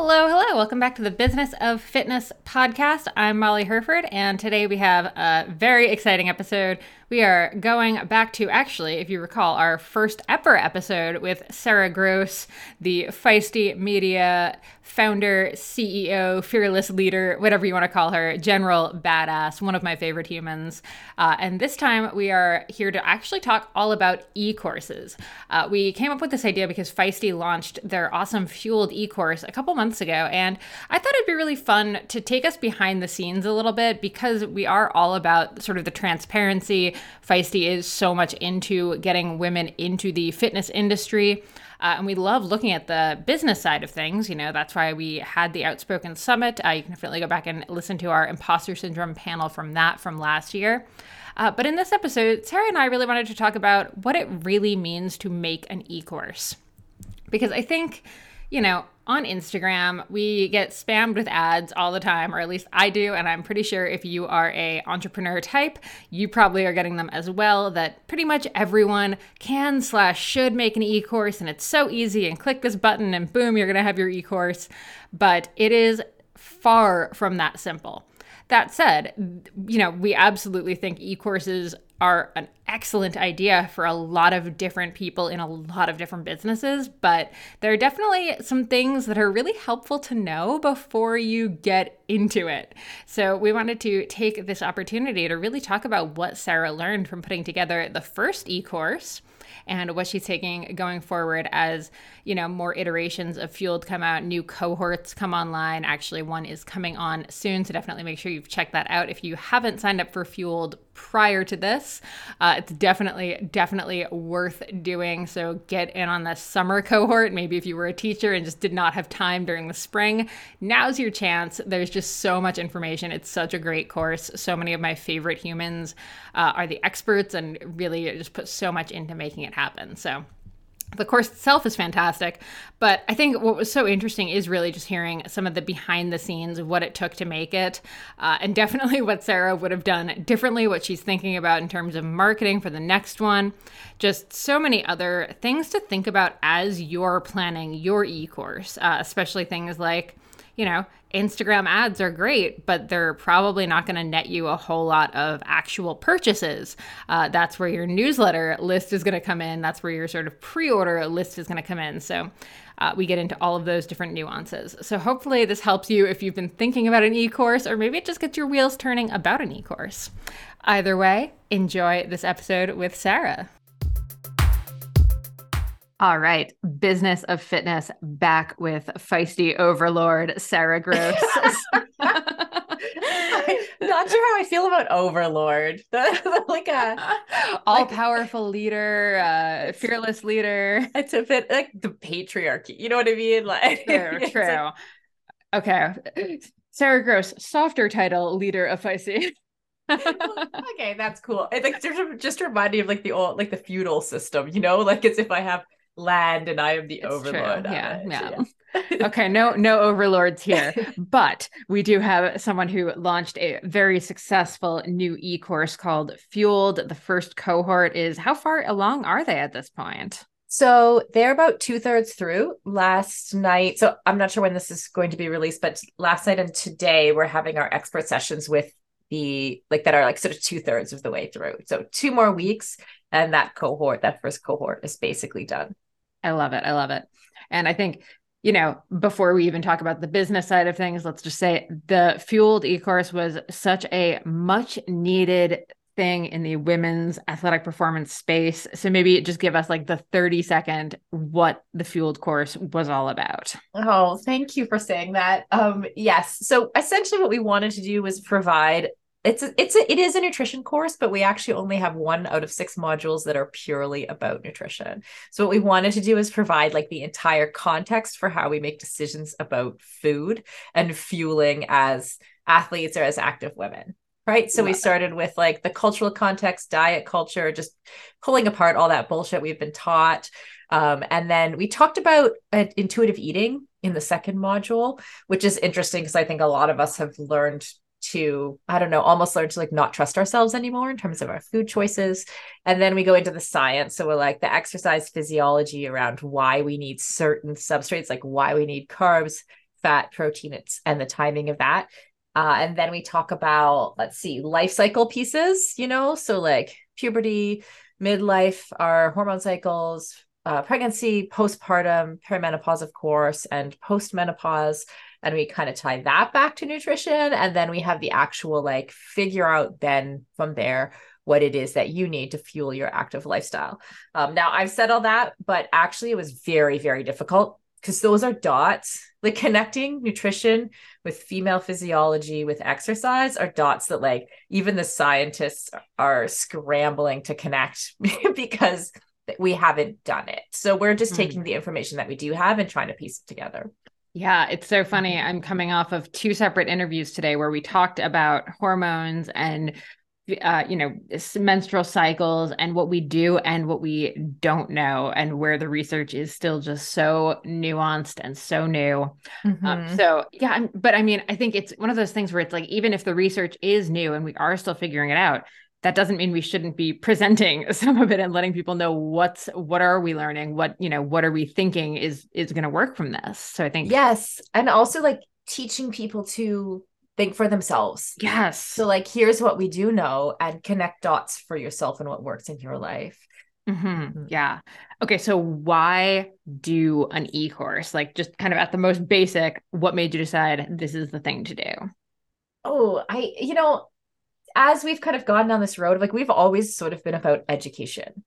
Hello, hello. Welcome back to the Business of Fitness podcast. I'm Molly Hurford, and today we have a very exciting episode. We are going back to actually, if you recall, our first ever episode with Sara Gross, the feisty media founder, CEO, fearless leader, whatever you want to call her, general badass, one of my favorite humans. Uh, and this time we are here to actually talk all about e courses. Uh, we came up with this idea because Feisty launched their awesome Fueled e course a couple months ago. And I thought it'd be really fun to take us behind the scenes a little bit because we are all about sort of the transparency. Feisty is so much into getting women into the fitness industry. Uh, and we love looking at the business side of things. You know, that's why we had the Outspoken Summit. Uh, you can definitely go back and listen to our imposter syndrome panel from that from last year. Uh, but in this episode, Sara and I really wanted to talk about what it really means to make an e course. Because I think, you know, on Instagram, we get spammed with ads all the time, or at least I do. And I'm pretty sure if you are a entrepreneur type, you probably are getting them as well. That pretty much everyone can slash should make an e-course, and it's so easy. And click this button, and boom, you're gonna have your e-course. But it is far from that simple. That said, you know, we absolutely think e-courses are an excellent idea for a lot of different people in a lot of different businesses, but there are definitely some things that are really helpful to know before you get into it. So, we wanted to take this opportunity to really talk about what Sara learned from putting together the first e course and what she's taking going forward as you know more iterations of fueled come out new cohorts come online. Actually one is coming on soon so definitely make sure you've checked that out. If you haven't signed up for fueled prior to this uh, it's definitely definitely worth doing. So get in on the summer cohort maybe if you were a teacher and just did not have time during the spring now's your chance. There's just so much information. It's such a great course. So many of my favorite humans uh, are the experts and really just put so much into making it happen. So the course itself is fantastic, but I think what was so interesting is really just hearing some of the behind the scenes of what it took to make it, uh, and definitely what Sara would have done differently, what she's thinking about in terms of marketing for the next one. Just so many other things to think about as you're planning your e course, uh, especially things like you know, Instagram ads are great, but they're probably not going to net you a whole lot of actual purchases. Uh, that's where your newsletter list is going to come in. That's where your sort of pre order list is going to come in. So uh, we get into all of those different nuances. So hopefully, this helps you if you've been thinking about an e course, or maybe it just gets your wheels turning about an e course. Either way, enjoy this episode with Sara. All right, business of fitness back with feisty overlord Sara Gross. not sure how I feel about overlord. like a all powerful leader, uh, fearless leader. It's a bit like the patriarchy. You know what I mean? Like true, true. Like... okay, Sara Gross, softer title, leader of feisty. okay, that's cool. It's like just, just remind me of like the old like the feudal system, you know, like as if I have land and I am the it's overlord. Yeah, yeah. okay, no no overlords here, but we do have someone who launched a very successful new e-course called Fueled. The first cohort is how far along are they at this point? So they're about two thirds through last night. So I'm not sure when this is going to be released, but last night and today we're having our expert sessions with the like that are like sort of two thirds of the way through. So two more weeks, and that cohort, that first cohort, is basically done. I love it. I love it. And I think, you know, before we even talk about the business side of things, let's just say the Fueled e course was such a much needed thing in the women's athletic performance space. So maybe just give us like the 30 second what the Fueled course was all about. Oh, thank you for saying that. Um yes. So essentially what we wanted to do was provide it's a, it's a, it is a nutrition course but we actually only have one out of six modules that are purely about nutrition. So what we wanted to do is provide like the entire context for how we make decisions about food and fueling as athletes or as active women right? So Love we started with like the cultural context diet culture just pulling apart all that bullshit we've been taught. Um, and then we talked about uh, intuitive eating in the second module, which is interesting because I think a lot of us have learned to i don't know almost learn to like not trust ourselves anymore in terms of our food choices and then we go into the science so we're like the exercise physiology around why we need certain substrates like why we need carbs fat, protein, it's, and the timing of that. Uh, and then we talk about, let's see, life cycle pieces, you know, so like puberty, midlife, our hormone cycles, uh, pregnancy, postpartum, perimenopause, of course, and postmenopause. And we kind of tie that back to nutrition. And then we have the actual like figure out then from there what it is that you need to fuel your active lifestyle. Um, now, I've said all that, but actually, it was very, very difficult because those are dots. Like connecting nutrition with female physiology with exercise are dots that, like, even the scientists are scrambling to connect because we haven't done it. So we're just mm. taking the information that we do have and trying to piece it together. Yeah, it's so funny. I'm coming off of two separate interviews today where we talked about hormones and uh, you know, menstrual cycles and what we do and what we don't know, and where the research is still just so nuanced and so new. Um, mm-hmm. Um, so, yeah, I'm, but I mean, I think it's one of those things where it's like, even if the research is new and we are still figuring it out, that doesn't mean we shouldn't be presenting some of it and letting people know what's what are we learning what you know what are we thinking is is going to work from this so i think yes and also like teaching people to think for themselves. Yes. So, like, here's what we do know and connect dots for yourself and what works in your life. Mm-hmm. mm-hmm. Yeah. Okay. So, why do an e course? Like, just kind of at the most basic, what made you decide this is the thing to do? Oh, I, you know, as we've kind of gone down this road, like, we've always sort of been about education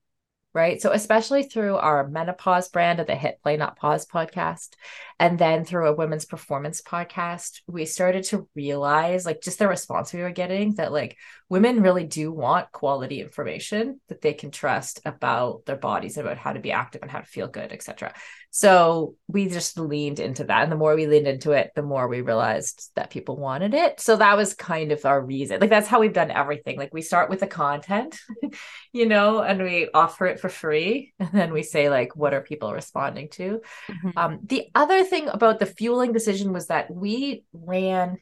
right? So, especially through our menopause brand of the Hit Play Not Pause podcast, and then through a women's performance podcast, we started to realize, like, just the response we were getting that, like, women really do want quality information that they can trust about their bodies, about how to be active and how to feel good, etc. So we just leaned into that. And the more we leaned into it, the more we realized that people wanted it. So that was kind of our reason. Like that's how we've done everything. Like we start with the content, you know, and we offer it for free. And then we say, like, what are people responding to? Mm-hmm. Um, the other thing about the fueling decision was that we ran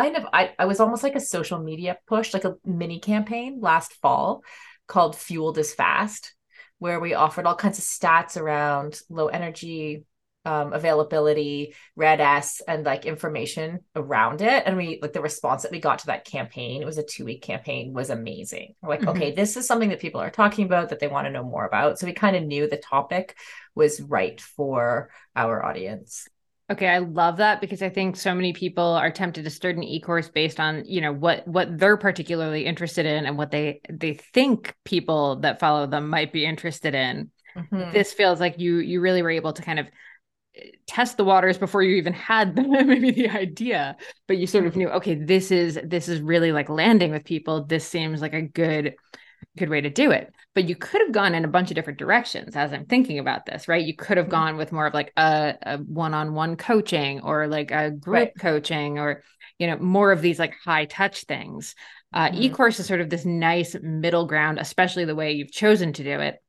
kind of I, I was almost like a social media push, like a mini campaign last fall called Fueled is Fast where we offered all kinds of stats around low energy um, availability, RED-S, and like information around it. And we like the response that we got to that campaign, it was a two week campaign, was amazing. We're like, mm-hmm. okay, this is something that people are talking about that they want to know more about. So we kind of knew the topic was right for our audience. Okay, I love that because I think so many people are tempted to start an e-course based on, you know, what what they're particularly interested in and what they they think people that follow them might be interested in. Mm-hmm. This feels like you you really were able to kind of eh, test the waters before you even had the, maybe the idea, but you sort of mm-hmm. knew, okay, this is this is really like landing with people. This seems like a good good way to do it. But you could have gone in a bunch of different directions as I'm thinking about this, right? You could have mm-hmm. gone with more of like a, a one-on-one coaching or like a group right. coaching or, you know, more of these like high touch things. Uh, mm-hmm. E-course is sort of this nice middle ground, especially the way you've chosen to do it.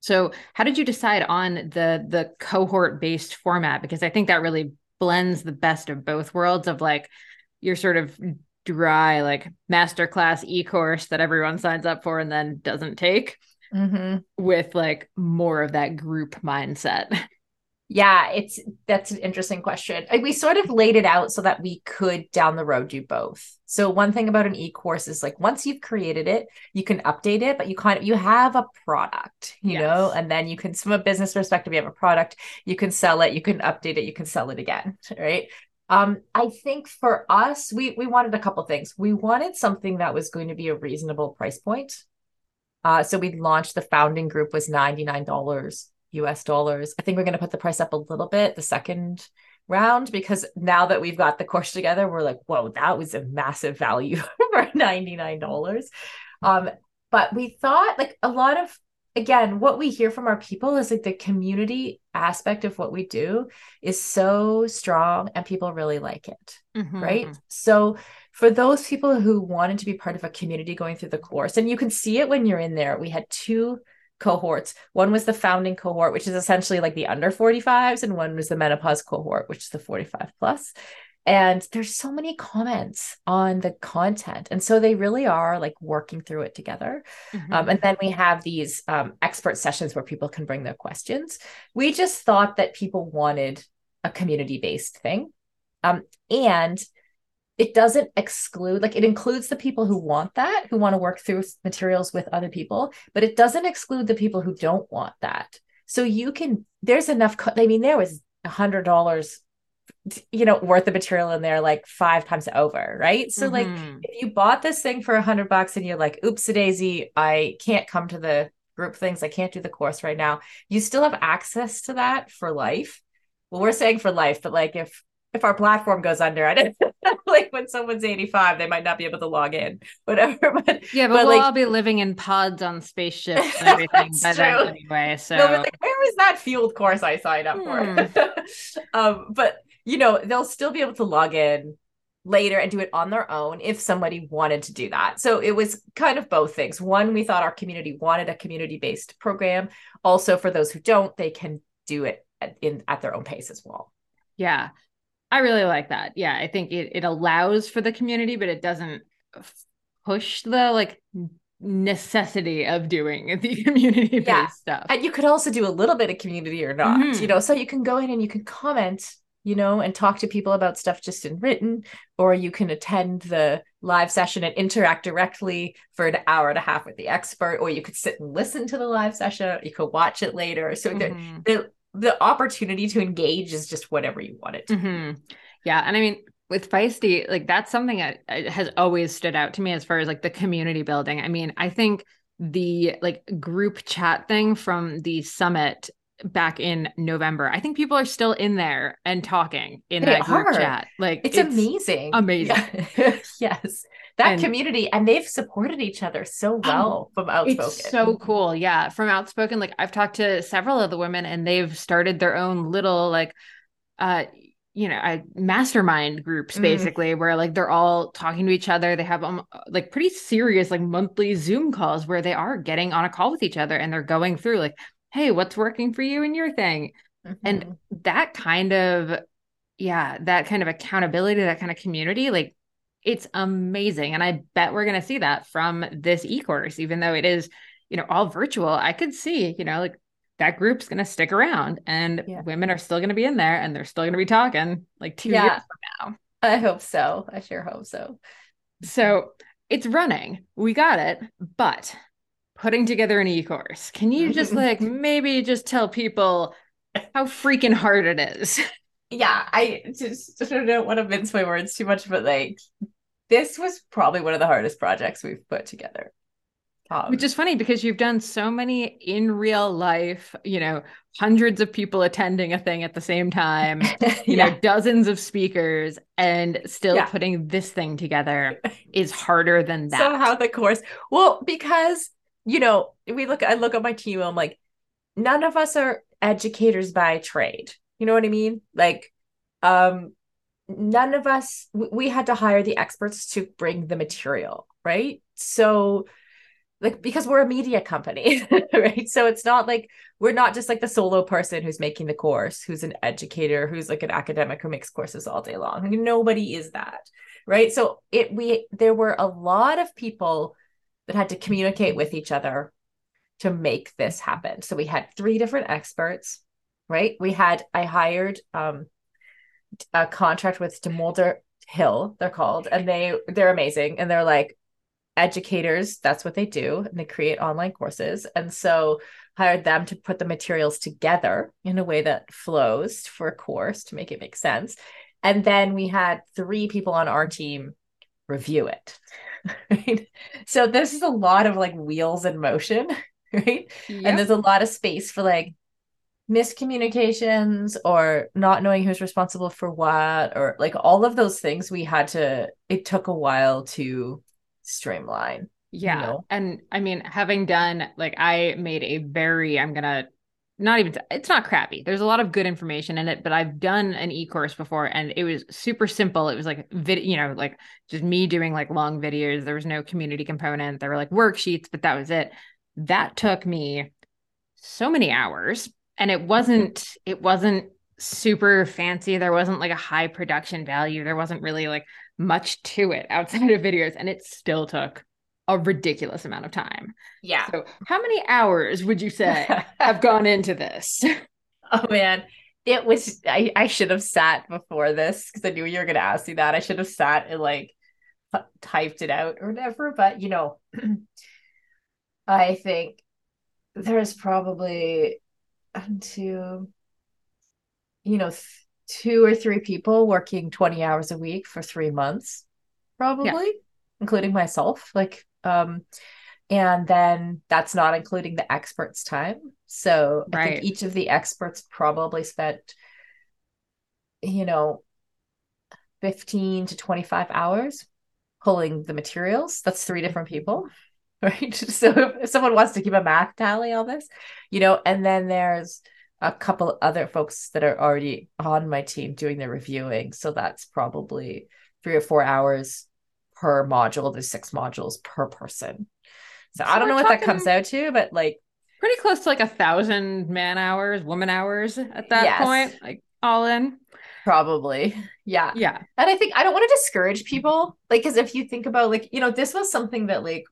So how did you decide on the the cohort based format? Because I think that really blends the best of both worlds of like you're sort of dry like masterclass e-course that everyone signs up for and then doesn't take mm-hmm. with like more of that group mindset yeah it's that's an interesting question we sort of laid it out so that we could down the road do both so one thing about an e-course is like once you've created it you can update it but you kind of you have a product you yes. know and then you can from a business perspective you have a product you can sell it you can update it you can sell it again right um, I think for us, we we wanted a couple things. We wanted something that was going to be a reasonable price point. Uh, so we launched the founding group was ninety nine dollars US dollars. I think we're going to put the price up a little bit the second round because now that we've got the course together, we're like, whoa, that was a massive value for ninety nine dollars. Um, but we thought like a lot of again, what we hear from our people is like the community aspect of what we do is so strong and people really like it. Mm-hmm. Right. Mm-hmm. So, for those people who wanted to be part of a community going through the course, and you can see it when you're in there, we had two cohorts. One was the founding cohort, which is essentially like the under 45s, and one was the menopause cohort, which is the 45 plus and there's so many comments on the content and so they really are like working through it together mm-hmm. um, and then we have these um, expert sessions where people can bring their questions we just thought that people wanted a community based thing. Um, and it doesn't exclude, like, it includes the people who want that, who want to work through materials with other people, but it doesn't exclude the people who don't want that. So you can, there's enough, I mean, there was a hundred dollars you know worth the material in there like five times over right so mm-hmm. like if you bought this thing for a hundred bucks and you're like oops daisy i can't come to the group things i can't do the course right now you still have access to that for life well we're saying for life but like if if our platform goes under i don't like when someone's 85 they might not be able to log in whatever but yeah but, but we'll like, all be living in pods on spaceships and everything by then anyway so no, like, where was that Fueled course i signed up hmm. for um but you know, they'll still be able to log in later and do it on their own if somebody wanted to do that. So it was kind of both things. One, we thought our community wanted a community based program. Also, for those who don't, they can do it at, in at their own pace as well. Yeah. I really like that. Yeah, I think it, it allows for the community, but it doesn't push the like necessity of doing the community based yeah. stuff. And you could also do a little bit of community or not, mm-hmm. you know, so you can go in and you can comment you know, and talk to people about stuff just in written, or you can attend the live session and interact directly for an hour and a half with the expert, or you could sit and listen to the live session, you could watch it later. So mm-hmm. the, the the opportunity to engage is just whatever you want it to. Mm-hmm. Yeah, and I mean with feisty like that's something that uh, has always stood out to me as far as like the community building i mean i think the like group chat thing from the summit back in November. I think people are still in there and talking in they that group are. chat. Like it's, it's amazing. Amazing. Yeah. yes. That and, community and they've supported each other so well from outspoken. It's so cool. Yeah. From outspoken, like I've talked to several of the women and they've started their own little like uh you know, I mastermind groups mm. basically mm. where like they're all talking to each other. They have um, like pretty serious like monthly Zoom calls where they are getting on a call with each other and they're going through like hey, what's working for you and your thing? Mm-hmm. And that kind of, yeah, that kind of accountability, that kind of community, like it's amazing. And I bet we're going to see that from this e course, even though it is, you know, all virtual. I could see, you know, like that group's going to stick around and yeah. women are still going to be in there and they're still going to be talking like two yeah. years from now. I hope so. I sure hope so. So it's running. We got it. But putting together an e-course. Can you just like maybe just tell people how freaking hard it is? Yeah, I just don't want to mince my words too much, but like this was probably one of the hardest projects we've put together. Um, Which is funny because you've done so many in real life, you know, hundreds of people attending a thing at the same time, you yeah. know, dozens of speakers, and still yeah. putting this thing together is harder than that. Somehow the course, well, because you know, we look, I look at my team, I'm like, none of us are educators by trade. You know what I mean? Like, um, none of us, we had to hire the experts to bring the material, right? So, like, because we're a media company, right? So it's not like we're not just like the solo person who's making the course, who's an educator, who's like an academic who makes courses all day long. nobody is that, right? So it, we, there were a lot of people that had to communicate with each other to make this happen. So we had three different experts, right? We had, I hired um, a contract with DeMolder Hill, they're called, and they they're amazing. And they're like educators, that's what they do, and they create online courses. And so hired them to put the materials together in a way that flows for a course to make it make sense. And then we had three people on our team review it. right? So this is a lot of like wheels in motion, right? Yep. And there's a lot of space for like miscommunications or not knowing who's responsible for what or like all of those things we had to it took a while to streamline yeah you know? and i mean having done like i made a very i'm gonna not even it's not crappy. There's a lot of good information in it but i've done an e-course before and it was super simple. It was like video you know like just me doing like long videos. There was no community component. There were like worksheets but that was it. That took me so many hours and it wasn't it wasn't super fancy. There wasn't like a high production value. There wasn't really like much to it outside of videos and it still took a ridiculous amount of time. Yeah. So, how many hours would you say have gone into this? Oh man, it was I, I should have sat before this because I knew you were gonna ask me that. I should have sat and like typed it out or whatever. But you know, I think there's probably two, you know, th- two or three people working 20 hours a week for three months, probably, yeah. including myself. Like, um, and then that's not including the experts' time. So right. I think each of the experts probably spent, you know, 15 to 25 hours pulling the materials. That's three different people, right? So if someone wants to keep a math tally on this, you know, and then there's a couple other folks that are already on my team doing the reviewing. So that's probably three or four hours per module. There's six modules per person. So, so I don't know what that comes out to, but like pretty close to like a thousand man hours, woman hours at that yes. point, like all in. Probably. Yeah. Yeah. And I think I don't want to discourage people. Like, because if you think about, like, you know, this was something that, like,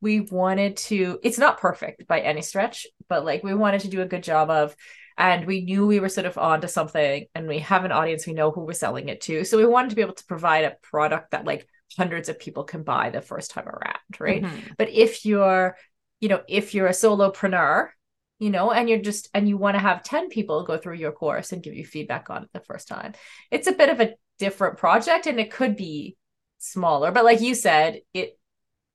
we wanted to, it's not perfect by any stretch, but like, we wanted to do a good job of. And we knew we were sort of onto something and we have an audience, we know who we're selling it to. So we wanted to be able to provide a product that, like, hundreds of people can buy the first time around. Right. Mm-hmm. But if you're, you know, if you're a solopreneur you know, and you're just, and you want to have 10 people go through your course and give you feedback on it the first time. It's a bit of a different project and it could be smaller, but like you said, it,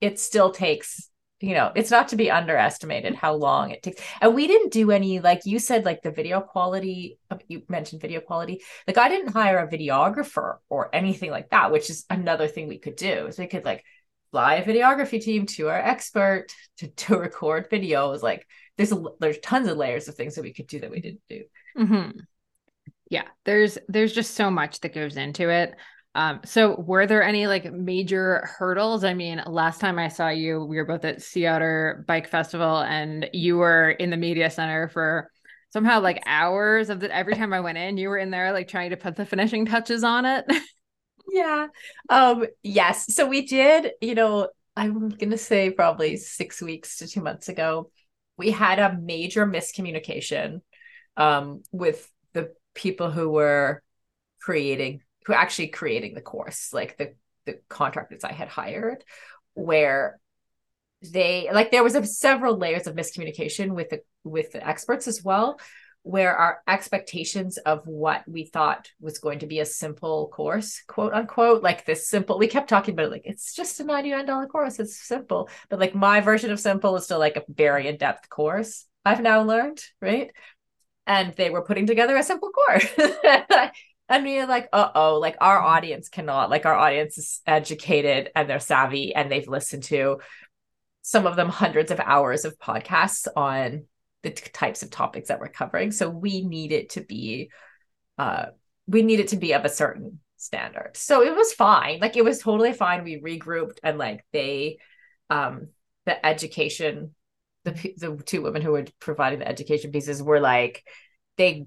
it still takes, you know, it's not to be underestimated how long it takes. And we didn't do any, like you said, like the video quality, uh, you mentioned video quality. Like I didn't hire a videographer or anything like that, which is another thing we could do. So we could like fly a videography team to our expert to, to record videos. Like there's a, there's tons of layers of things that we could do that we didn't do. Mm-hmm. Yeah, there's there's just so much that goes into it. Um, so were there any like major hurdles? I mean, last time I saw you, we were both at Sea Otter Bike Festival, and you were in the media center for somehow like hours of the every time I went in, you were in there like trying to put the finishing touches on it. yeah. Um, yes. So we did, you know, I'm gonna say probably six weeks to two months ago we had a major miscommunication um, with the people who were creating who actually creating the course like the the contractors i had hired where they like there was a, several layers of miscommunication with the with the experts as well where our expectations of what we thought was going to be a simple course, quote unquote, like this simple, we kept talking about it, like it's just a $99 course. It's simple. But like my version of simple is still like a very in-depth course. I've now learned, right? And they were putting together a simple course. and we are like, uh-oh, like our audience cannot, like our audience is educated and they're savvy and they've listened to some of them hundreds of hours of podcasts on the t- types of topics that we're covering. So we need it to be, uh, we need it to be of a certain standard. So it was fine. Like it was totally fine. We regrouped and like they, um, the education, the the two women who were providing the education pieces were like, they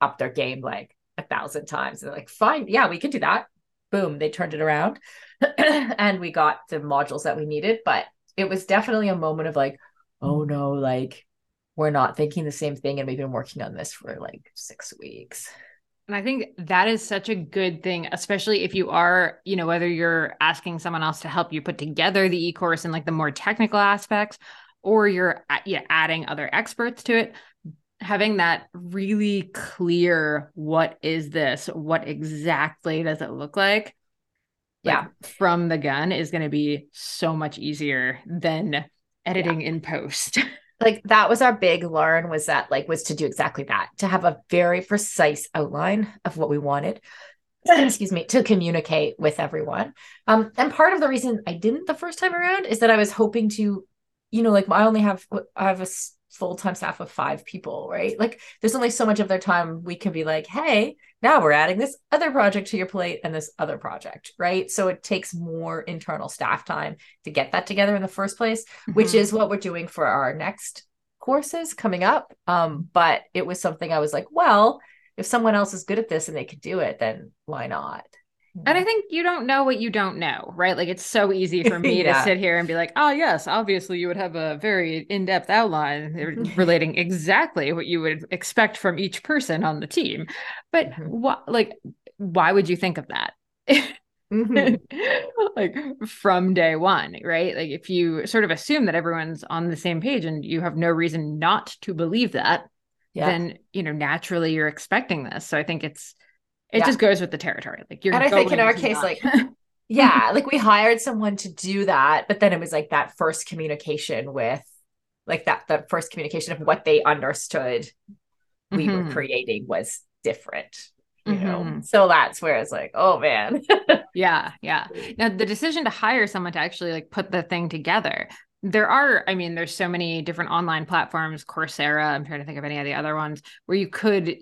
upped their game like thousand times. And they're like, fine, yeah, we can do that. Boom, they turned it around, and we got the modules that we needed. But it was definitely a moment of like, oh no, like we're not thinking the same thing and we've been working on this for like six weeks and i think that is such a good thing especially if you are you know whether you're asking someone else to help you put together the e-course and like the more technical aspects or you're uh, yeah, adding other experts to it having that really clear what is this? What exactly does it look like? Yeah like, from the gun is going to be so much easier than editing yeah. in post. Like that was our big learn was that like was to do exactly that to have a very precise outline of what we wanted excuse me to communicate with everyone. Um and part of the reason i didn't the first time around is that i was hoping to you know like i only have i have a full-time staff of five people right? Like there's only so much of their time we can be like hey now we're adding this other project to your plate and this other project right? So it takes more internal staff time to get that together in the first place mm-hmm. which is what we're doing for our next courses coming up. Um but it was something i was like well if someone else is good at this and they could do it then why not And I think you don't know what you don't know, right? Like it's so easy for me yeah. to sit here and be like, oh, yes, obviously you would have a very in depth outline relating exactly what you would expect from each person on the team. But mm-hmm. what, like, why would you think of that? mm-hmm. like from day one, right? Like if you sort of assume that everyone's on the same page and you have no reason not to believe that, yeah. then, you know, naturally you're expecting this. So I think it's, it yeah. just goes with the territory. Like you're, and I think in our case, not. like, yeah, like we hired someone to do that, but then it was like that first communication with, like that, the first communication of what they understood we mm-hmm. were creating was different. You mm-hmm. know, so that's where it's like, oh man. yeah, yeah. Now the decision to hire someone to actually like put the thing together there are i mean there's so many different online platforms coursera i'm trying to think of any of the other ones where you could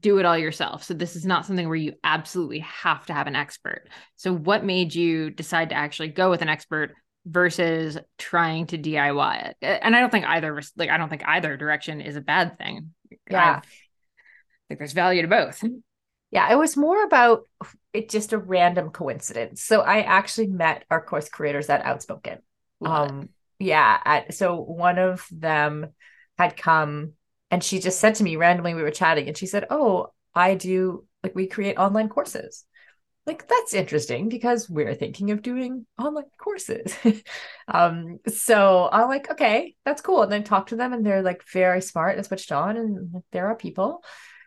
do it all yourself. So this is not something where you absolutely have to have an expert. So what made you decide to actually go with an expert versus trying to DIY it? And I don't think either like I don't think either direction is a bad thing. Yeah. I think there's value to both. Yeah, it was more about it just a random coincidence. So I actually met our course creators at Outspoken. Love um it. yeah, at, so one of them had come and she just said to me randomly, we were chatting, and she said, Oh, I do like we create online courses. Like that's interesting because we're thinking of doing online courses. um, so I'm like, okay, that's cool. And then talk to them, and they're like very smart and switched on, and there are people.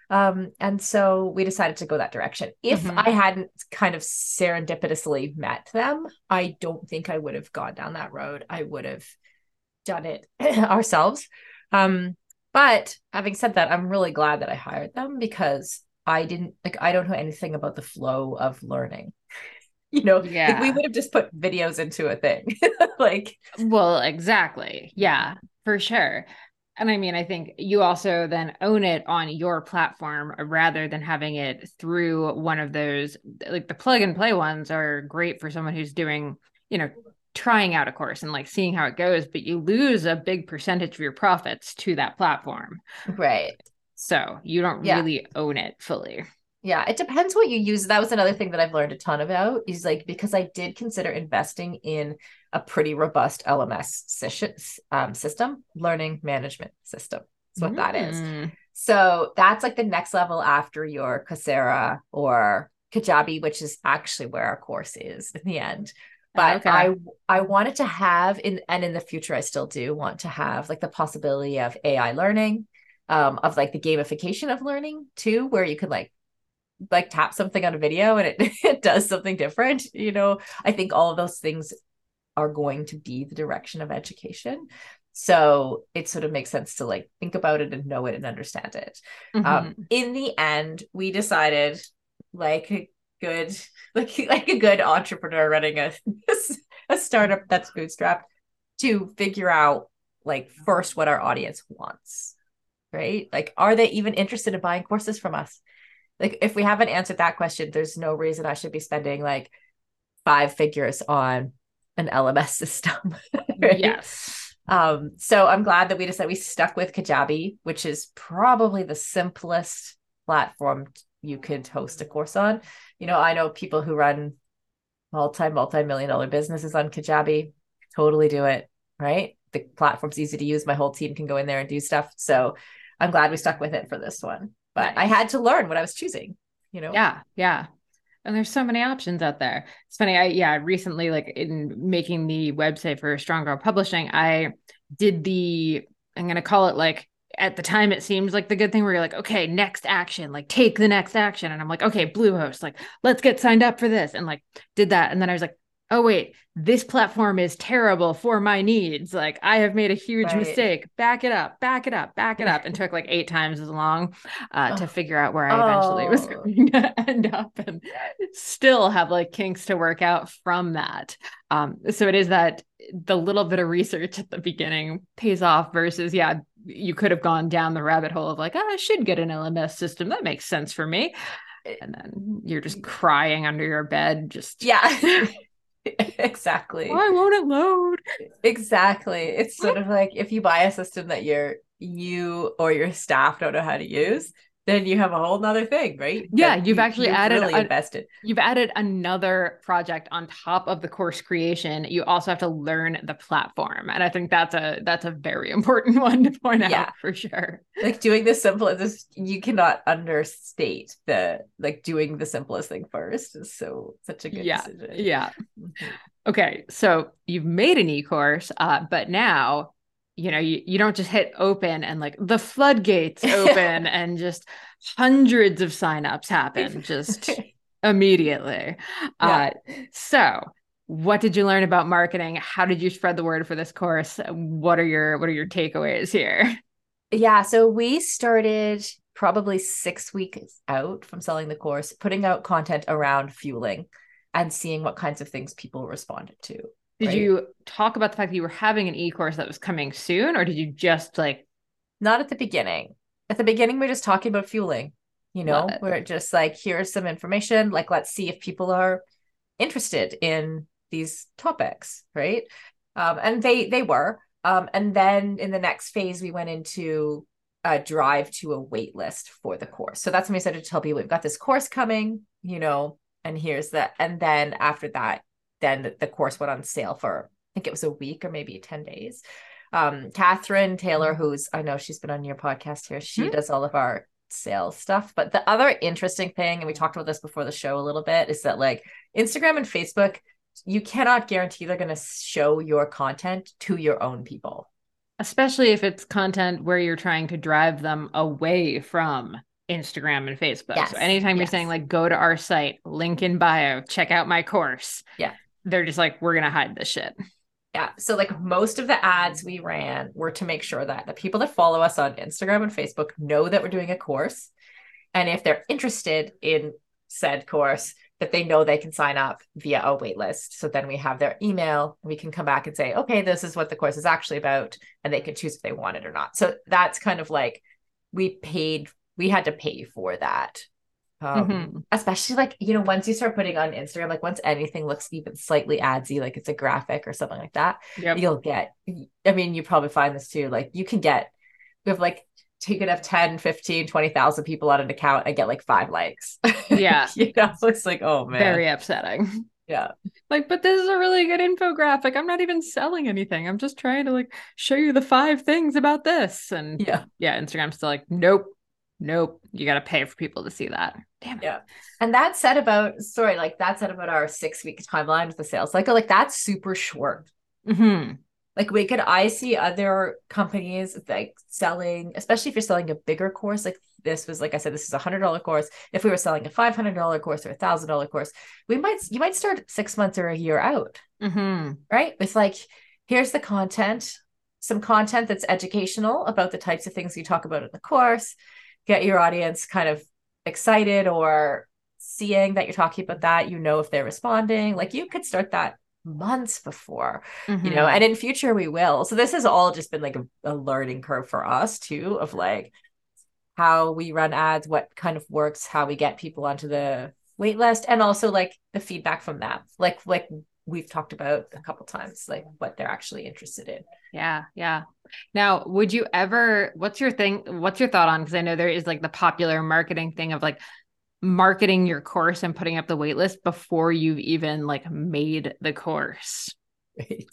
Um, and so we decided to go that direction. If mm-hmm. I hadn't kind of serendipitously met them, I don't think I would have gone down that road. I would have done it ourselves. Um, but having said that, I'm really glad that I hired them because I didn't like I don't know anything about the flow of learning. You know, yeah. Like we would have just put videos into a thing. like well, exactly. Yeah, for sure. And I mean, I think you also then own it on your platform rather than having it through one of those like the plug and play ones are great for someone who's doing, you know, trying out a course and like seeing how it goes, but you lose a big percentage of your profits to that platform. Right. So you don't yeah. really own it fully. Yeah, it depends what you use. That was another thing that I've learned a ton about is like because I did consider investing in a pretty robust LMS um, system, learning management system. That's what mm. that is. Mm. So that's like the next level after your Coursera or Kajabi, which is actually where our course is in the end but okay. i i wanted to have in and in the future i still do want to have like the possibility of ai learning um of like the gamification of learning too where you could like like tap something on a video and it, it does something different you know i think all of those things are going to be the direction of education so it sort of makes sense to like think about it and know it and understand it um, mm-hmm. um in the end we decided like good like like a good entrepreneur running a a startup that's bootstrapped to figure out like first what our audience wants right? Like are they even interested in buying courses from us? Like if we haven't answered that question there's no reason i should be spending like five figures on an lms system right? yes. Um so i'm glad that we decided we stuck with kajabi which is probably the simplest platform you could host a course on you know, I know people who run multi, multi million dollar businesses on Kajabi, totally do it, right? The platform's easy to use. My whole team can go in there and do stuff. So I'm glad we stuck with it for this one. But. I had to learn what I was choosing, you know? Yeah. Yeah. And there's so many options out there. It's funny. I, yeah, recently, like in making the website for Strong Girl Publishing, I did the, I'm going to call it like at the time it seems like the good thing where you're like okay next action like take the next action. And i'm like okay bluehost like let's get signed up for this. And like did that. And then i was like oh wait this platform is terrible for my needs. Like i have made a huge right. mistake. Back it up back it up back it up. And took like eight times as long uh, to figure out where i eventually oh. was going to end up and still have like kinks to work out from that. Um, so it is that the little bit of research at the beginning pays off versus yeah you could have gone down the rabbit hole of like, oh, I should get an LMS system. That makes sense for me. Eh, and then you're just crying under your bed, just yeah. exactly. Why won't it load? Exactly. It's sort of like if you buy a system that you're you or your staff don't know how to use, then you have a whole nother thing, right? Yeah, That you've you- actually you've added really a- invested. You've added another project on top of the course creation. You also have to learn the platform. And I think that's a that's a very important one to point Yeah. out for sure. Like doing the simplest this you cannot understate the like doing the simplest thing first is so such a good Yeah. decision. Yeah. Mhm. Okay. So you've made an e-course, uh, but now you know you, you don't just hit open and like the floodgates open and just hundreds of signups happen just immediately. Uh, so what did you learn about marketing? How did you spread the word for this course? What are your what are your takeaways here? Yeah, so we started probably six weeks out from selling the course, putting out content around fueling and seeing what kinds of things people responded to. Did Right. you talk about the fact that you were having an e-course that was coming soon, or did you just like Not at the beginning. At the beginning, we're just talking about fueling. You know, we're just like, here's some information. Like, let's see if people are interested in these topics, right? Um, and they they were. Um, and then in the next phase, we went into a drive to a wait list for the course. So that's when we started to tell people we've got this course coming, you know, and here's the and then after that, then the, course went on sale for I think it was a week or maybe 10 days. Um, Catherine Taylor, who's I know she's been on your podcast here, she Hmm. does all of our sales stuff. But the other interesting thing, and we talked about this before the show a little bit, is that like Instagram and Facebook, you cannot guarantee they're going to show your content to your own people. especially if it's content where you're trying to drive them away from Instagram and Facebook. Yes, So anytime you're saying like go to our site, link in bio, check out my course. Yeah. They're just like, we're gonna hide this shit. Yeah. So like most of the ads we ran were to make sure that the people that follow us on Instagram and Facebook know that we're doing a course. And if they're interested in said course, that they know they can sign up via a wait list. So then we have their email. We can come back and say, okay, this is what the course is actually about. And they can choose if they want it or not. So that's kind of like we paid, we had to pay for that. Um, Mhm. especially like you know once you start putting on instagram like once anything looks even slightly adsy like it's a graphic or something like that Yep. you'll get i mean you probably find this too like you can get we have like you could have 10 15 20,000 people on an account and get like five likes Yeah. you know it's like oh man Very upsetting. yeah Like, but this is a really good infographic. I'm not even selling anything. I'm just trying to like show you the five things about this. And yeah yeah, Instagram's still like, nope, nope. You got to pay for people to see that. Damn it. Yeah. and that said about sorry like that said about our six week timeline with the sales cycle like that's super short hmm like we could i see other companies like selling especially if you're selling a bigger course like this was like i said this is a hundred dollar course if we were selling a five hundred dollar course or a thousand dollar course we might you might start six months or a year out hmm right with like here's the content some content that's educational about the types of things you talk about in the course get your audience kind of excited or seeing that you're talking about that you know if they're responding like you could start that months before you Mm-hmm. know and in future we will so this has all just been like a, a learning curve for us too of like how we run ads what kind of works how we get people onto the wait list and also like the feedback from that like like we've talked about a couple times like what they're actually interested in Yeah, yeah. Now, would you ever, what's your thing? What's your thought on? Because I know there is like the popular marketing thing of like marketing your course and putting up the wait list before you've even like made the course. right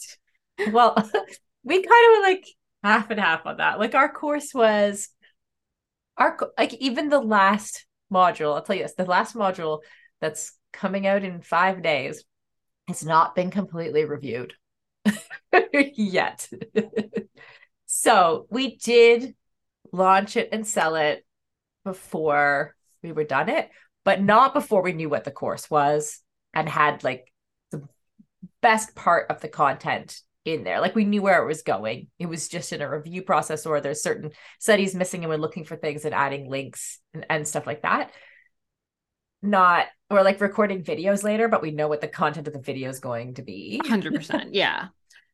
well we kind of were like half and half on that like our course was our like even the last module i'll tell you this the last module that's coming out in five days has not been completely reviewed yet so we did launch it and sell it before we were done it but not before we knew what the course was and had like the best part of the content in there. Like we knew where it was going. It was just in a review process, or there's certain studies missing, and we're looking for things and adding links and, and stuff like that. Not or like recording videos later, but we know what the content of the video is going to be. 100%. Yeah.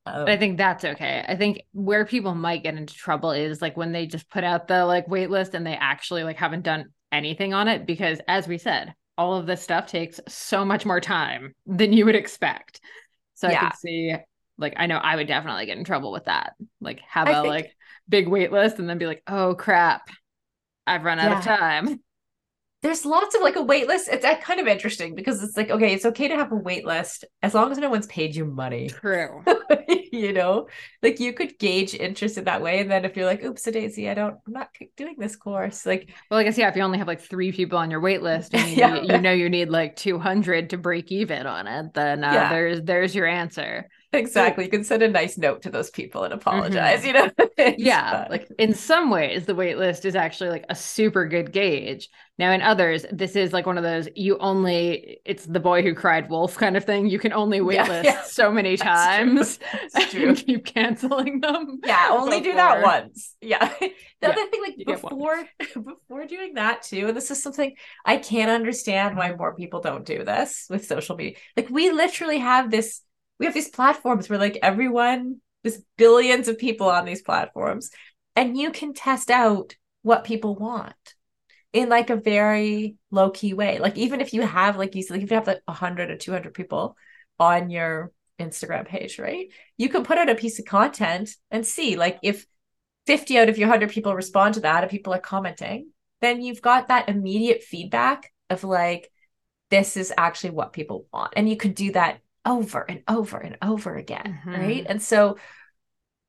But I think that's okay. I think where people might get into trouble is like when they just put out the like wait list and they actually like haven't done anything on it because as we said, all of this stuff takes so much more time than you would expect. So I Yeah. could see like I know I would definitely get in trouble with that. Like have I a think- like big wait list and then be like, "Oh crap. I've run out Yeah. of time. there's lots of like a wait list. It's uh, kind of interesting because it's like, okay, it's okay to have a wait list as long as no one's paid you money. True. you know, like you could gauge interest in that way. And then if you're like, oops, a daisy, I don't, I'm not doing this course. Like, Well, I guess yeah. If you only have like three people on your wait list, and you, Yeah. you know you need like two hundred to break even on it, then uh, Yeah. there's there's your answer. Exactly. You can send a nice note to those people and apologize, mm-hmm. you know? Yeah, fun. like in some ways, the wait list is actually like a super good gauge. Now, in others, this is like one of those you only it's the boy who cried wolf kind of thing. You can only wait Yeah, list yeah. so many times and keep canceling them. yeah only do that once yeah the Yeah, other thing like you get one. before before doing that too and this is something i can't understand why more people don't do this with social media like we literally have this we have these platforms where like everyone there's billions of people on these platforms and you can test out what people want in like a very low key way. Like even if you have like you said like if you have like 100 or 200 people on your instagram page right you can put out a piece of content and see like if 50 out of your 100 people respond to that and people are commenting then you've got that immediate feedback of like this is actually what people want. And you could do that over and over and over again Mhm. right and so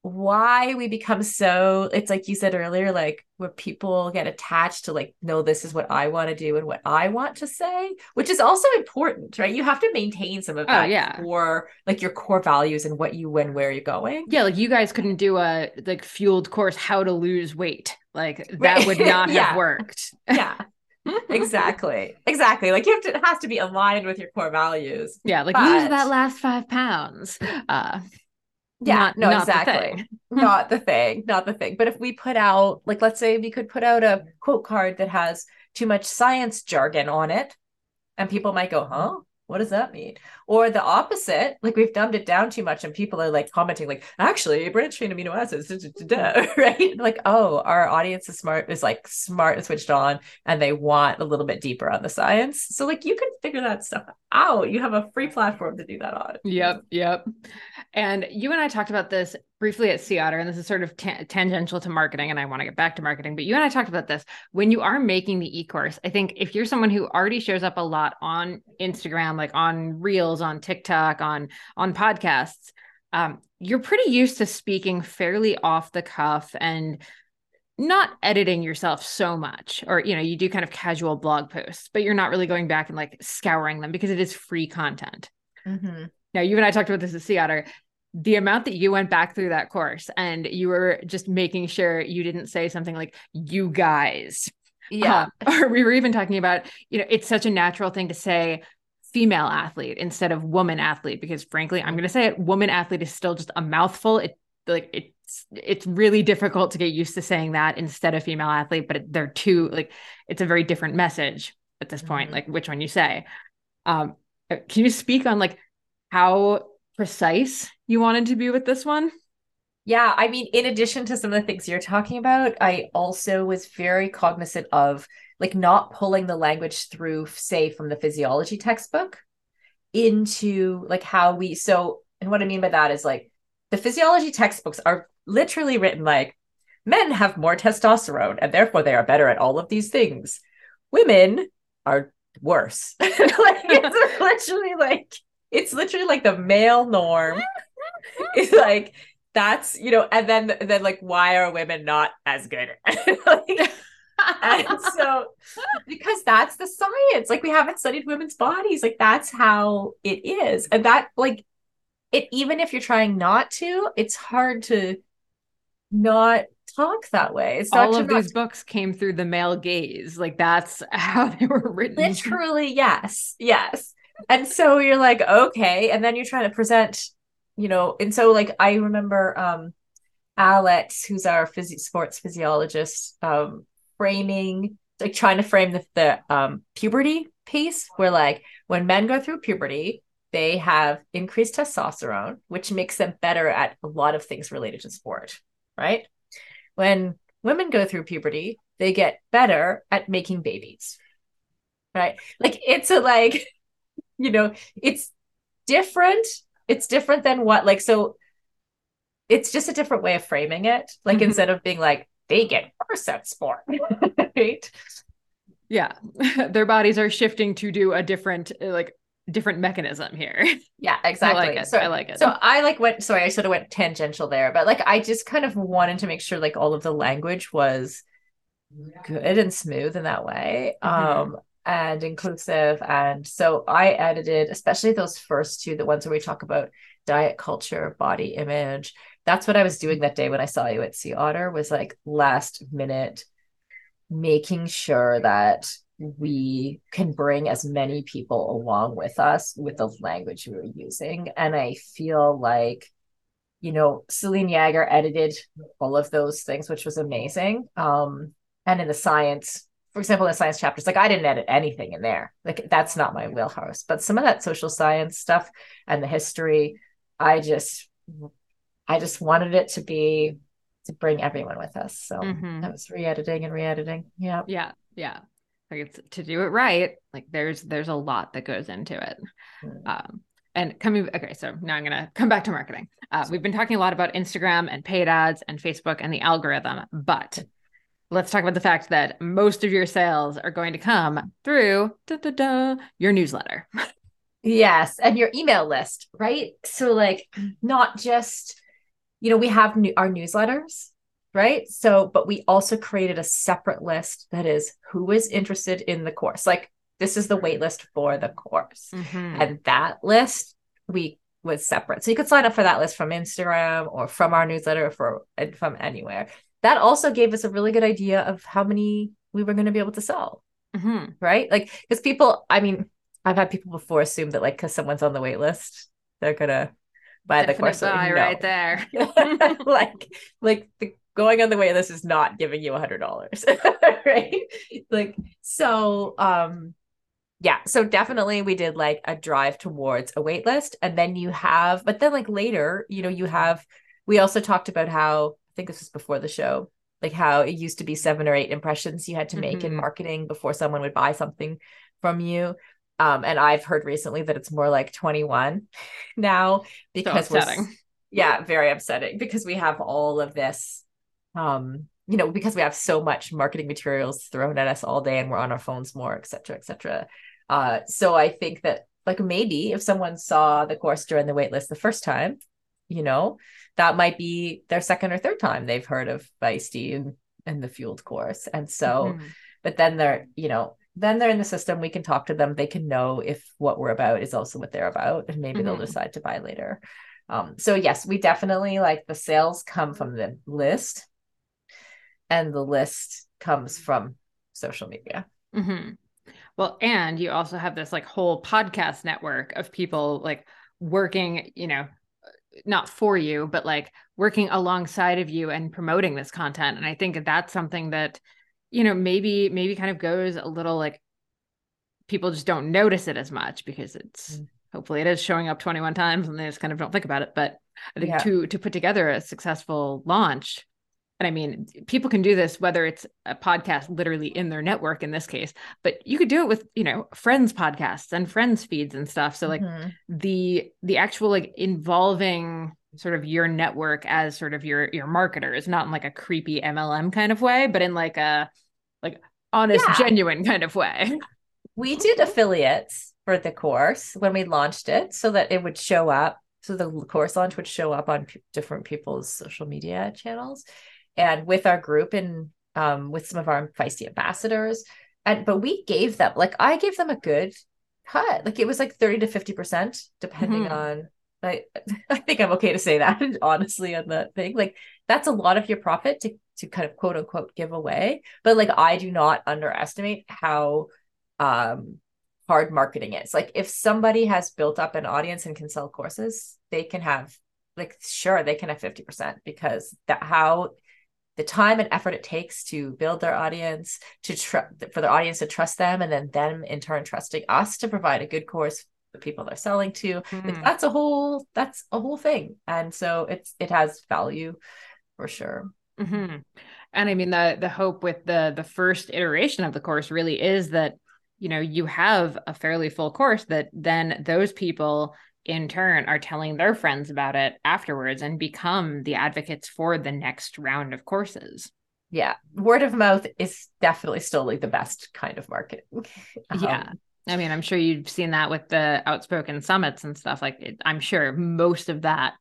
why we become so it's like you said earlier like where people get attached to like no this is what i want to do and what i want to say which is also important right you have to maintain some of Oh, that yeah. core like your core values and what you when where you're going Yeah, like you guys couldn't do a like fueled course how to lose weight. Like that Right. would not Yeah. have worked. yeah exactly. Exactly. Like you have to it has to be aligned with your core values. Yeah, like lose that last five pounds. Uh yeah not- no not exactly. thing. not the thing not the thing. But if we put out like let's say we could put out a quote card that has too much science jargon on it and people might go huh? What does that mean or the opposite like we've dumbed it down too much and people are like commenting like actually branched chain amino acids da, da, da, da," right like oh our audience is smart is like smart and switched on and they want a little bit deeper on the science so like you can figure that stuff out you have a free platform to do that on Yep, yep. And you and I talked about this briefly at Sea Otter, and this is sort of ta- tangential to marketing, and I want to get back to marketing. But you and I talked about this when you are making the e-course. I think if you're someone who already shows up a lot on Instagram, like on Reels, on TikTok, on on podcasts, um, you're pretty used to speaking fairly off the cuff and not editing yourself so much or you know you do kind of casual blog posts but you're not really going back and like scouring them because it is free content Mhm. now, you and I talked about this at Sea Otter. The amount that you went back through that course and you were just making sure you didn't say something like, you guys. yeah Um, or we were even talking about, you know, it's such a natural thing to say female athlete instead of woman athlete, because frankly, I'm going to say it, woman athlete is still just a mouthful. It like it's it's really difficult to get used to saying that instead of female athlete, but they're two like it's a very different message at this point, Mhm. like which one you say. Um, uh, can you speak on like how precise you wanted to be with this one? Yeah, I mean, in addition to some of the things you're talking about, I also was very cognizant of like not pulling the language through, say, from the physiology textbook into like how we so and what I mean by that is like the physiology textbooks are literally written like men have more testosterone and therefore they are better at all of these things. Women are worse. like it's literally like it's literally like the male norm. It's like that's you know, and then then like why are women not as good? like, and so because that's the science. Like we haven't studied women's bodies. Like that's how it is. And that like it even if you're trying not to it's hard to not talk that way. It's All to of not- these books came through the male gaze. Like that's how they were written. literally yes. Yes. And so you're like okay. And then you're trying to present you know and so like i remember um alex who's our phys- sports physiologist um framing like trying to frame the, the um puberty piece where like when men go through puberty they have increased testosterone which makes them better at a lot of things related to sport right? When women go through puberty they get better at making babies right? Like it's a like you know it's different it's different than what like so it's just a different way of framing it like Mhm. instead of being like they get worse at sport, right? Yeah, their bodies are shifting to do a different like different mechanism here. Yeah, exactly. I like it. So I like it. So I like went sorry, I sort of went tangential there, but like I just kind of wanted to make sure like all of the language was good and smooth in that way. Mhm. Um and inclusive. And so I edited, especially those first two, the ones where we talk about diet culture, body image. That's what I was doing that day when I saw you at Sea Otter was like last minute making sure that we can bring as many people along with us with the language we were using. And I feel like, you know, Selene Yeager edited all of those things, which was amazing. Um, and in the science, for example, in the science chapters, like I didn't edit anything in there. Like that's not my wheelhouse. But some of that social science stuff and the history, I just I just wanted it to be to bring everyone with us. So Mhm. I was re-editing and re-editing. Yeah. Yeah, yeah. Like it's to do it right. Like there's there's a lot that goes into it. Mm. Um, and coming okay, so now I'm gonna come back to marketing. Uh, we've been talking a lot about Instagram and paid ads and Facebook and the algorithm, but let's talk about the fact that most of your sales are going to come through da, da, da, your newsletter. Yes, and your email list, right? So like not just you know, we have new, our newsletters, right? So but we also created a separate list that is who is interested in the course. Like this is the wait list for the course. Mhm. And that list we was separate. So you could sign up for that list from Instagram or from our newsletter or for and from anywhere. That also gave us a really good idea of how many we were going to be able to sell Mhm. right? Like, because people, I mean, I've had people before assume that like because someone's on the wait list, they're gonna buy the course. Buy no. right there. like, like the going on the wait list is not giving you a hundred dollars, right? Like, so, um, yeah, so definitely we did like a drive towards a wait list, and then you have, but then like later, you know, you have. We also talked about how think this was before the show, like how it used to be seven or eight impressions you had to make in Mhm. marketing before someone would buy something from you. Um, and I've heard recently that it's more like 21 now because we're yeah, very upsetting because we have all of this um, you know, because we have so much marketing materials thrown at us all day and we're on our phones more, et cetera, et cetera. Uh, so I think that like maybe if someone saw the course during the waitlist the first time, you know, that might be their second or third time they've heard of Feisty and, and the fueled course. And so Mhm. but then they're you know then they're in the system we can talk to them they can know if what we're about is also what they're about and maybe they'll Mhm. decide to buy later um so yes we definitely like the sales come from the list and the list comes from social media hmm Well, and you also have this like whole podcast network of people like working, you know, not for you, but like working alongside of you and promoting this content. And I think that's something that, you know, maybe, maybe kind of goes a little like people just don't notice it as much because it's Mm. hopefully it is showing up 21 times and they just kind of don't think about it. But I think Yeah. to to put together a successful launch, and I mean, people can do this whether it's a podcast literally in their network in this case, but you could do it with, you know, friends podcasts and friends feeds and stuff. So like Mhm. the the actual like involving sort of your network as sort of your your marketer is not in like a creepy MLM kind of way, but in like a like honest, Yeah. genuine kind of way. we did affiliates for the course when we launched it so that it would show up so the course launch would show up on p- different people's social media channels and with our group and um, with some of our feisty ambassadors. And but we gave them like i gave them a good cut. Like it was like 30 to 50 percent depending Mhm. on I, I think i'm okay to say that honestly on that thing. Like that's a lot of your profit to to kind of quote unquote give away. But like i do not underestimate how um hard marketing is. Like if somebody has built up an audience and can sell courses they can have like sure they can have 50% because that how the time and effort it takes to build their audience to tr- for their audience to trust them and then them in turn trusting us to provide a good course for people they're selling to. Like Mhm. that's a whole that's a whole thing. And so it's it has value for sure. Hmm And I mean the the hope with the the first iteration of the course really is that you know you have a fairly full course that then those people in turn are telling their friends about it afterwards and become the advocates for the next round of courses. yeah word of mouth is definitely still like the best kind of marketing yeah um, I mean, I'm sure you've seen that with the outspoken summits and stuff. Like, it, I'm sure most of that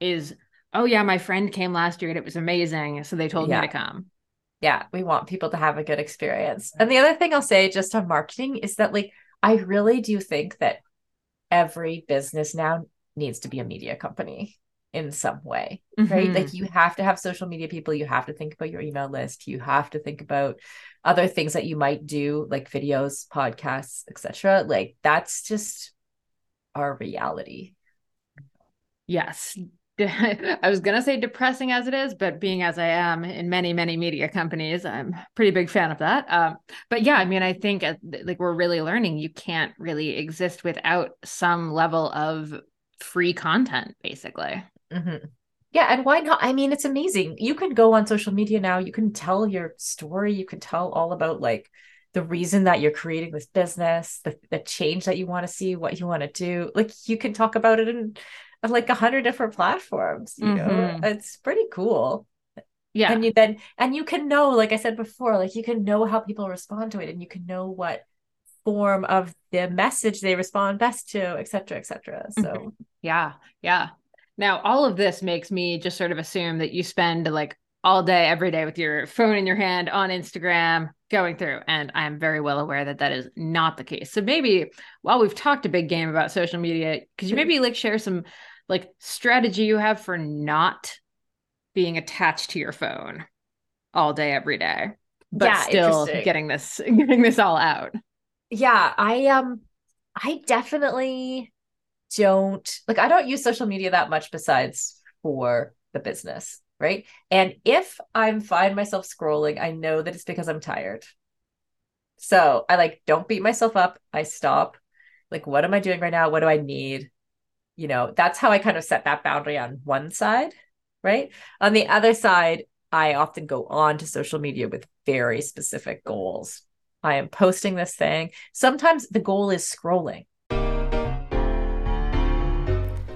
is, oh, yeah, my friend came last year and it was amazing. So they told yeah. me to come. Yeah, we want people to have a good experience. And the other thing I'll say just on marketing is that, like, I really do think that every business now needs to be a media company in some way, mm-hmm. right? Like, you have to have social media people, you have to think about your email list, you have to think about other things that you might do like videos podcasts etc like that's just our reality. Yes I was going to say depressing as it is, but being as I am in many, many media companies, I'm pretty big fan of that. Um, but yeah, I mean, I think uh, like we're really learning you can't really exist without some level of free content, basically. Mm-hmm. Yeah, and why not? I mean, it's amazing. You can go on social media now, you can tell your story, you can tell all about like the reason that you're creating this business, the, the change that you want to see, what you want to do. Like you can talk about it in, in like a hundred different platforms, you mm-hmm. know. It's pretty cool. Yeah. And you then and you can know, like I said before, like you can know how people respond to it and you can know what form of the message they respond best to, et cetera, et cetera. So mm-hmm. yeah, yeah. Now, all of this makes me just sort of assume that you spend like all day, every day with your phone in your hand on Instagram going through. And I am very well aware that that is not the case. So maybe while we've talked a big game about social media, could you maybe like share some like strategy you have for not being attached to your phone all day, every day, but yeah, still getting this, getting this all out? Yeah, I um I definitely don't like I don't use social media that much besides for the business, right? And if I'm find myself scrolling, I know that it's because I'm tired. So I like don't beat myself up. I stop. Like, what am I doing right now? What do I need? You know, that's how I kind of set that boundary on one side, right? On the other side, I often go on to social media with very specific goals. I am posting this thing. Sometimes the goal is scrolling.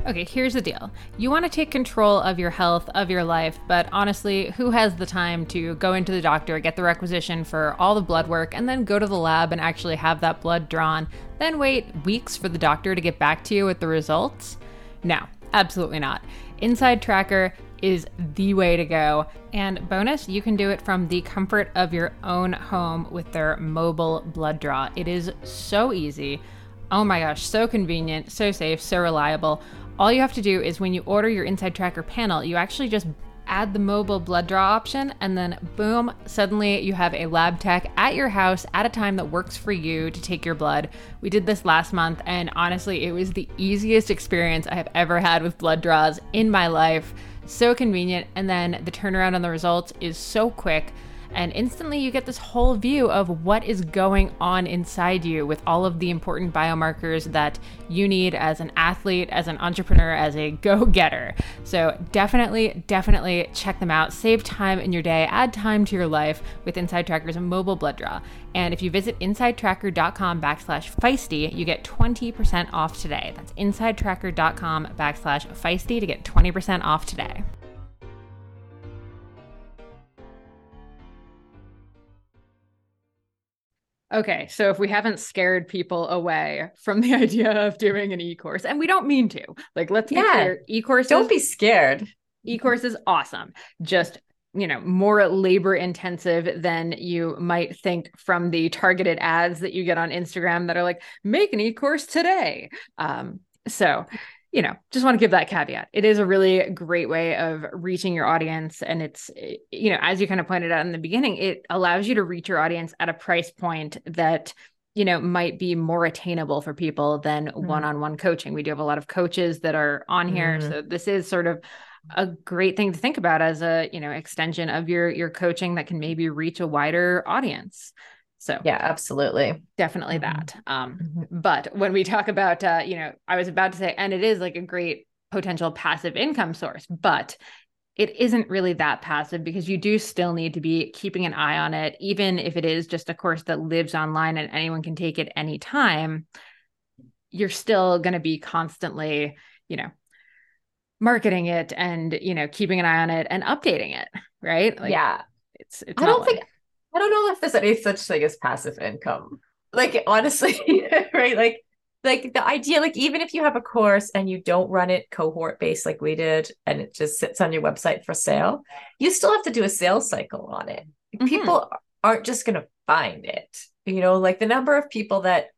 Okay, here's the deal. You want to take control of your health, of your life, but honestly, who has the time to go into the doctor, get the requisition for all the blood work, and then go to the lab and actually have that blood drawn, then wait weeks for the doctor to get back to you with the results? No, absolutely not. Inside Tracker is the way to go. And bonus, you can do it from the comfort of your own home with their mobile blood draw. It is so easy. Oh my gosh, so convenient, so safe, so reliable. All you have to do is when you order your Inside Tracker panel, you actually just add the mobile blood draw option, and then boom, suddenly you have a lab tech at your house at a time that works for you to take your blood. We did this last month, and honestly, it was the easiest experience I have ever had with blood draws in my life. So convenient, and then the turnaround on the results is so quick and instantly you get this whole view of what is going on inside you with all of the important biomarkers that you need as an athlete, as an entrepreneur, as a go getter. So definitely, definitely check them out. Save time in your day, add time to your life with Inside Tracker's mobile blood draw. And if you visit insidetracker.com backslash feisty, you get 20% off today. That's insidetracker.com backslash feisty to get 20% off today. Okay, so if we haven't scared people away from the idea of doing an e-course, and we don't mean to, like let's be yeah. clear, e-course don't be scared. E-course is awesome. Just you know, more labor intensive than you might think from the targeted ads that you get on Instagram that are like, make an e-course today. Um, so you know, just want to give that caveat. It is a really great way of reaching your audience. And it's, you know, as you kind of pointed out in the beginning, it allows you to reach your audience at a price point that, you know, might be more attainable for people than one on one coaching. We do have a lot of coaches that are on here. Mm-hmm. So this is sort of, a great thing to think about as a you know extension of your your coaching that can maybe reach a wider audience so yeah, absolutely. Definitely mm-hmm. that. Um, mm-hmm. but when we talk about uh, you know, I was about to say, and it is like a great potential passive income source, but it isn't really that passive because you do still need to be keeping an eye on it, even if it is just a course that lives online and anyone can take it anytime. You're still going to be constantly, you know, marketing it and you know keeping an eye on it and updating it right like, yeah It's, it's I don't like, think I don't know if there's any such thing as passive income. Like, think I don't know if there's any such thing as passive income. Like honestly, right? Like like the idea, like even if you have a course and you don't run it cohort based like we did, and it just sits on your website for sale, you still have to do a sales cycle on it. Mm-hmm. People aren't just gonna find it. You know, like the number of people that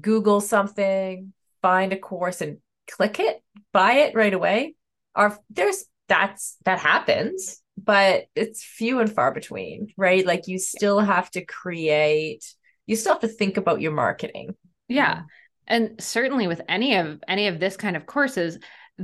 Google something, find a course and click it, buy it right away are there's that's that happens but it's few and far between, right? Like you still have to create, you still have to think about your marketing. Yeah. And certainly with any of any of this kind of courses,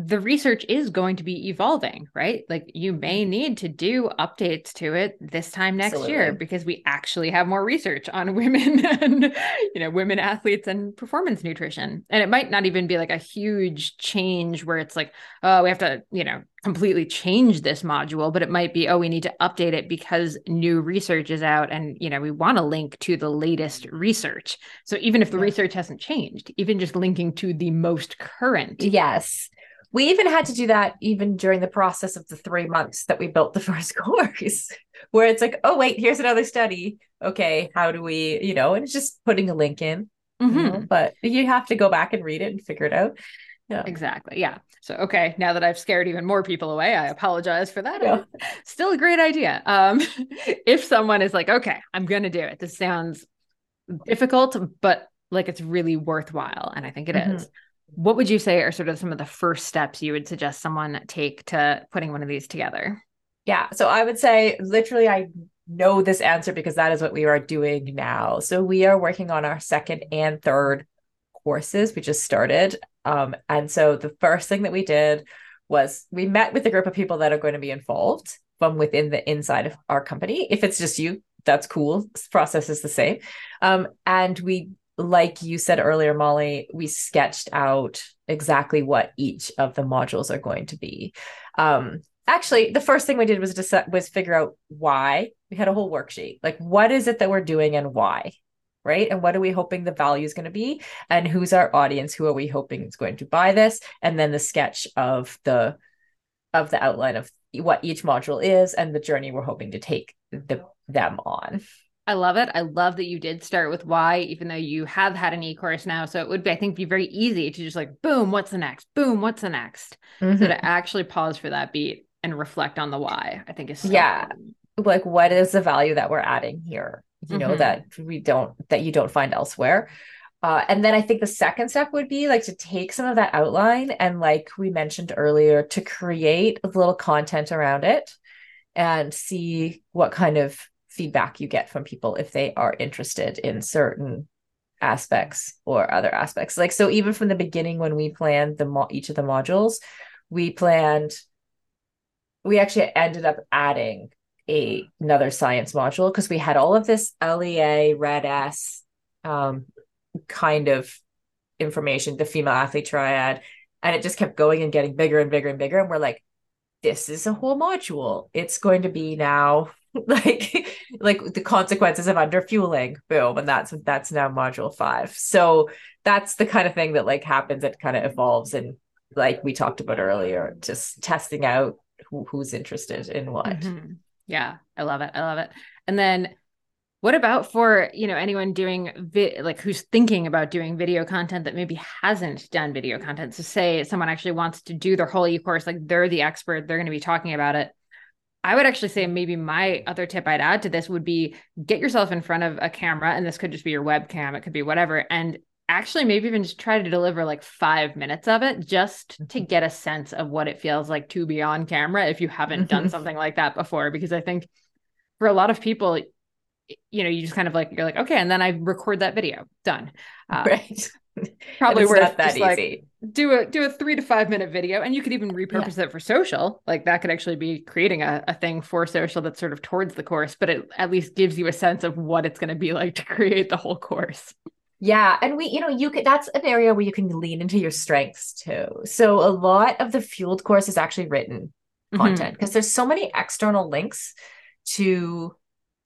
the research is going to be evolving, right? Like you may mm-hmm. need to do updates to it this time next Absolutely. year because we actually have more research on women and you know, women athletes and performance nutrition. And it might not even be like a huge change where it's like, oh, we have to, you know, completely change this module, but it might be, oh, we need to update it because new research is out and, you know, we want to link to the latest research. So even if the yeah. research hasn't changed, even just linking to the most current. Yes we even had to do that even during the process of the three months that we built the first course where it's like oh wait here's another study. Okay how do we you know and it's just putting a link in mm-hmm. you know, but you have to go back and read it and figure it out. Yeah. Exactly yeah. So okay now that i've scared even more people away i apologize for that. Yeah. still a great idea. Um if someone is like okay i'm gonna do it. This sounds difficult but like it's really worthwhile and i think it mm-hmm. is what would you say are sort of some of the first steps you would suggest someone take to putting one of these together? Yeah. So I would say literally, I know this answer because that is what we are doing now. So we are working on our second and third courses. We just started. Um, and so the first thing that we did was we met with a group of people that are going to be involved from within the inside of our company. If it's just you, that's cool. This process is the same. Um, and we like you said earlier, Molly, we sketched out exactly what each of the modules are going to be. Um, actually, the first thing we did was to was figure out why. We had a whole worksheet. Like, what is it that we're doing and why? Right. And what are we hoping the value is going to be? And who's our audience? Who are we hoping is going to buy this? And then the sketch of the of the outline of what each module is and the journey we're hoping to take the, them on. I love it. I love that you did start with why, even though you have had an e-course now. So it would be, I think, be very easy to just like, boom, what's the next? Boom, what's the next? Mm-hmm. So to actually pause for that beat and reflect on the why, I think is so yeah. Important. Like, what is the value that we're adding here? You know, mm-hmm. that we don't that you don't find elsewhere. Uh, and then I think the second step would be like to take some of that outline and, like we mentioned earlier, to create a little content around it and see what kind of feedback you get from people if they are interested in certain aspects or other aspects. Like so even from the beginning when we planned the mo- each of the modules, we planned we actually ended up adding a another science module because we had all of this LEA, RED-S um, kind of information, the female athlete triad, and it just kept going and getting bigger and bigger and bigger. And we're like, this is a whole module. It's going to be now like like the consequences of underfueling boom and that's that's now module five. So that's the kind of thing that like happens it kind of evolves and like we talked about earlier just testing out who, who's interested in what. Mm-hmm. yeah i love it i love it. And then what about for you know anyone doing vi- like who's thinking about doing video content that maybe hasn't done video content? So say someone actually wants to do their whole e-course like they're the expert they're going to be talking about it I would actually say maybe my other tip I'd add to this would be get yourself in front of a camera, and this could just be your webcam, it could be whatever, and actually maybe even just try to deliver like five minutes of it just to mm-hmm. get a sense of what it feels like to be on camera if you haven't done mm-hmm. something like that before. Because I think for a lot of people, you know, you just kind of like, you're like, okay, and then I record that video, done. Uh, right. probably worth that easy. Like, do a do a three to five minute video, and you could even repurpose yeah. it for social. Like that could actually be creating a, a thing for social that's sort of towards the course, but it at least gives you a sense of what it's going to be like to create the whole course. Yeah, and we, you know, you could that's an area where you can lean into your strengths too. So a lot of the fueled course is actually written mm-hmm. content because there's so many external links to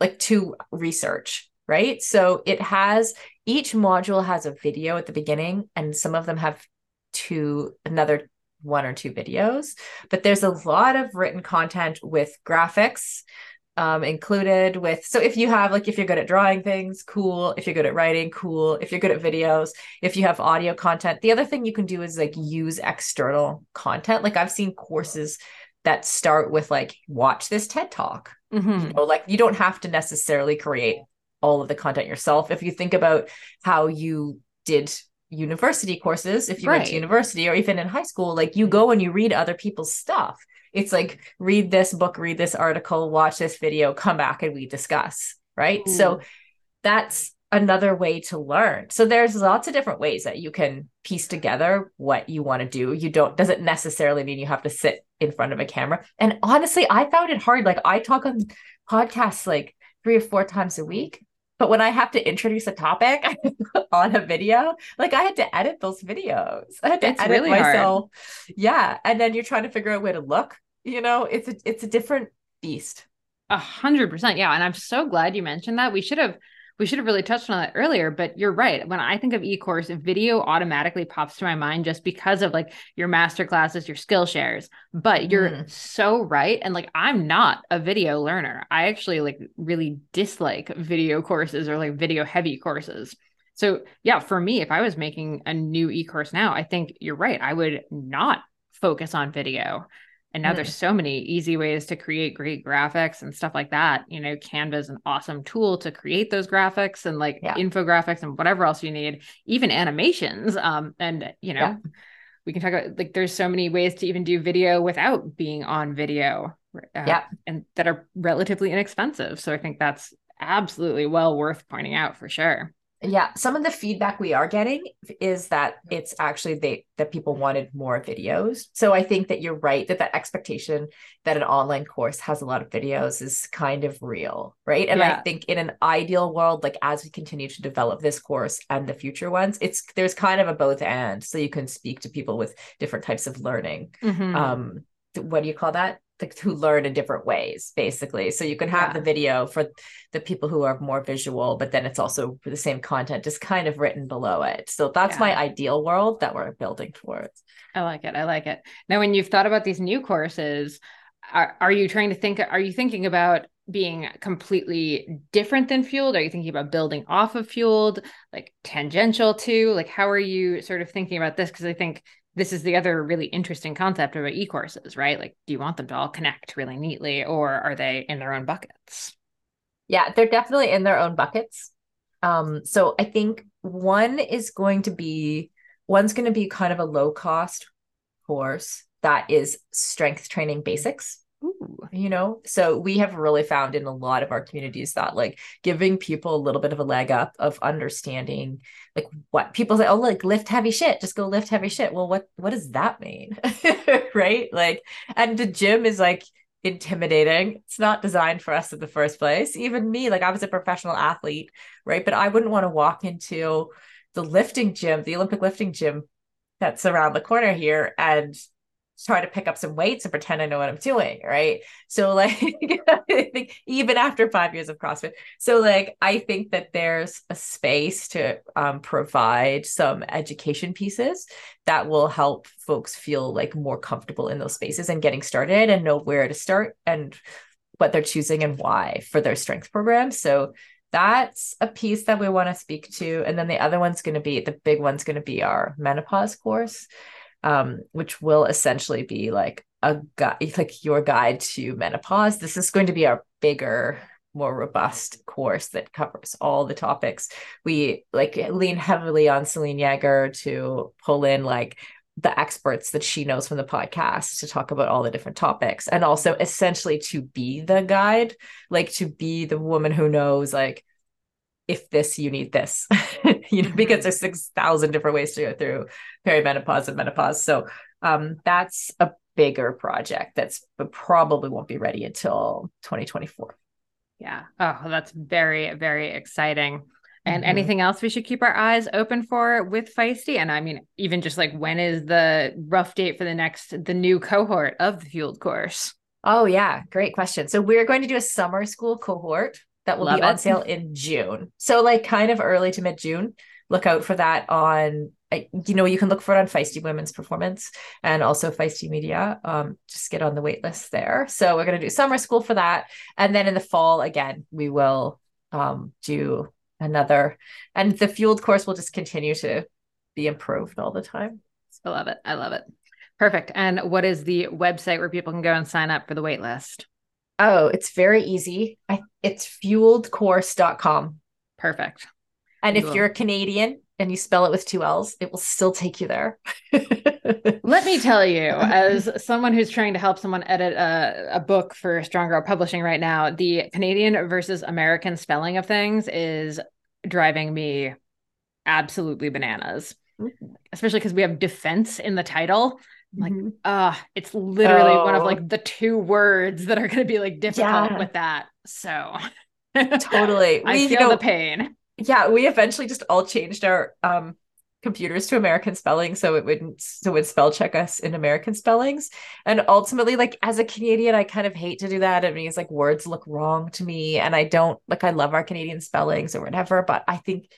like to research right? So it has each module has a video at the beginning, and some of them have two, another one or two videos. But there's a lot of written content with graphics, um, included with so if you have like if you're good at drawing things cool. If you're good at writing cool. If you're good at videos if you have audio content. The other thing you can do is like use external content. Like i've seen courses that start with like watch this ted talk. Mhm. you know like you don't have to necessarily create all of the content yourself. If you think about how you did university courses if you went to university or even in high school like you go and you read other people's stuff. It's like read this book read this article watch this video come back and we discuss right? Mm. So that's another way to learn. So there's lots of different ways that you can piece together what you want to do. You don't doesn't necessarily mean you have to sit in front of a camera. And honestly i found it hard. Like i talk on podcasts like three or four times a week but when i have to introduce a topic on a video like i had to edit those videos i had to It's edit really hard. myself yeah and then you're trying to figure out where to look you know it's a, it's a different beast A hundred percent. Yeah. And I'm so glad you mentioned that. We should have we should have really touched on that earlier, but you're right. When I think of e-course, video automatically pops to my mind just because of like your master classes, your skill shares. But you're Mhm. so right. And like I'm not a video learner. I actually like really dislike video courses or like video heavy courses. So yeah, for me, if I was making a new e-course now, I think you're right. I would not focus on video. And now Mm. there's so many easy ways to create great graphics and stuff like that. You know, Canva is an awesome tool to create those graphics and like Yeah. infographics and whatever else you need, even animations. Um, and you know, Yeah. we can talk about like there's so many ways to even do video without being on video. uh, Yeah. and that are relatively inexpensive. So I think that's absolutely well worth pointing out for sure. Yeah, some of the feedback we are getting is that it's actually they that people wanted more videos. So I think that you're right that that expectation that an online course has a lot of videos is kind of real, right? And I think in an ideal world like as we continue to develop this course and the future ones, it's there's kind of a both and so you can speak to people with different types of learning Mhm. um what do you call that who learn in different ways basically so you can have Yeah. the video for the people who are more visual but then it's also for the same content just kind of written below it so that's Yeah. my ideal world that we're building towards I like it. I like it. Now, when you've thought about these new courses, are, are you trying to think, are you thinking about being completely different than Fueled? Are you thinking about building off of Fueled, like tangential to? Like, how are you sort of thinking about this? Because I think this is the other really interesting concept about e courses, right? Like, do you want them to all connect really neatly, or are they in their own buckets? yeah they're definitely in their own buckets um so i think one is going to be one's going to be kind of a low cost course that is strength training basics Ooh. you know so we have really found in a lot of our communities that like giving people a little bit of a leg up of understanding like what people say oh like lift heavy shit just go lift heavy shit. Well what what does that mean? Right? Like and the gym is like intimidating. It's not designed for us in the first place. Even me like i was a professional athlete right? But i wouldn't want to walk into the lifting gym the olympic lifting gym that's around the corner here and try to pick up some weights and pretend I know what I'm doing, right? So like I think even after 5 years of CrossFit. So like I think that there's a space to um, provide some education pieces that will help folks feel like more comfortable in those spaces and getting started and know where to start and what they're choosing and why for their strength program. So that's a piece that we want to speak to and then the other one's going to be the big one's going to be our menopause course um, which will essentially be like a like your guide to menopause. This is going to be our bigger, more robust course that covers all the topics. We like lean heavily on Selene Yeager to pull in like the experts that she knows from the podcast to talk about all the different topics and also essentially to be the guide, like to be the woman who knows like if this you need this you know because there's 6000 different ways to go through perimenopause and menopause so um that's a bigger project that's but probably won't be ready until 2024 Yeah. Oh, that's very, very exciting. And Mhm. anything else we should keep our eyes open for with Feisty? And I mean, even just like when is the rough date for the next, the new cohort of the Fueled course? oh yeah great question so we're going to do a summer school cohort that will Love be on sale in june so like kind of early to mid june look out for that on you know, you can look for it on Feisty Women's Performance and also Feisty Media. Um, just get on the wait list there. So we're going to do summer school for that. And then in the fall, again, we will um, do another. And the Fueled course will just continue to be improved all the time. I love it. I love it. Perfect. And what is the website where people can go and sign up for the wait list? Oh, it's very easy. I, it's fueledcourse.com. Perfect. And if you're a Canadian and you spell it with two L's, it will still take you there. Let me tell you, as someone who's trying to help someone edit a, a book for Strong Girl Publishing right now, the Canadian versus American spelling of things is driving me absolutely bananas. Especially because we have defense in the title. Like, mm-hmm. uh, it's literally oh. one of oh. like the two words that are going to be like difficult yeah. with that. So totally, I we, feel you know, the pain yeah, we eventually just all changed our um computers to American spelling so it wouldn't so it would spell check us in American spellings. And ultimately, like as a Canadian, I kind of hate to do that. It means like words look wrong to me. And I don't like I love our Canadian spellings or whatever, but I think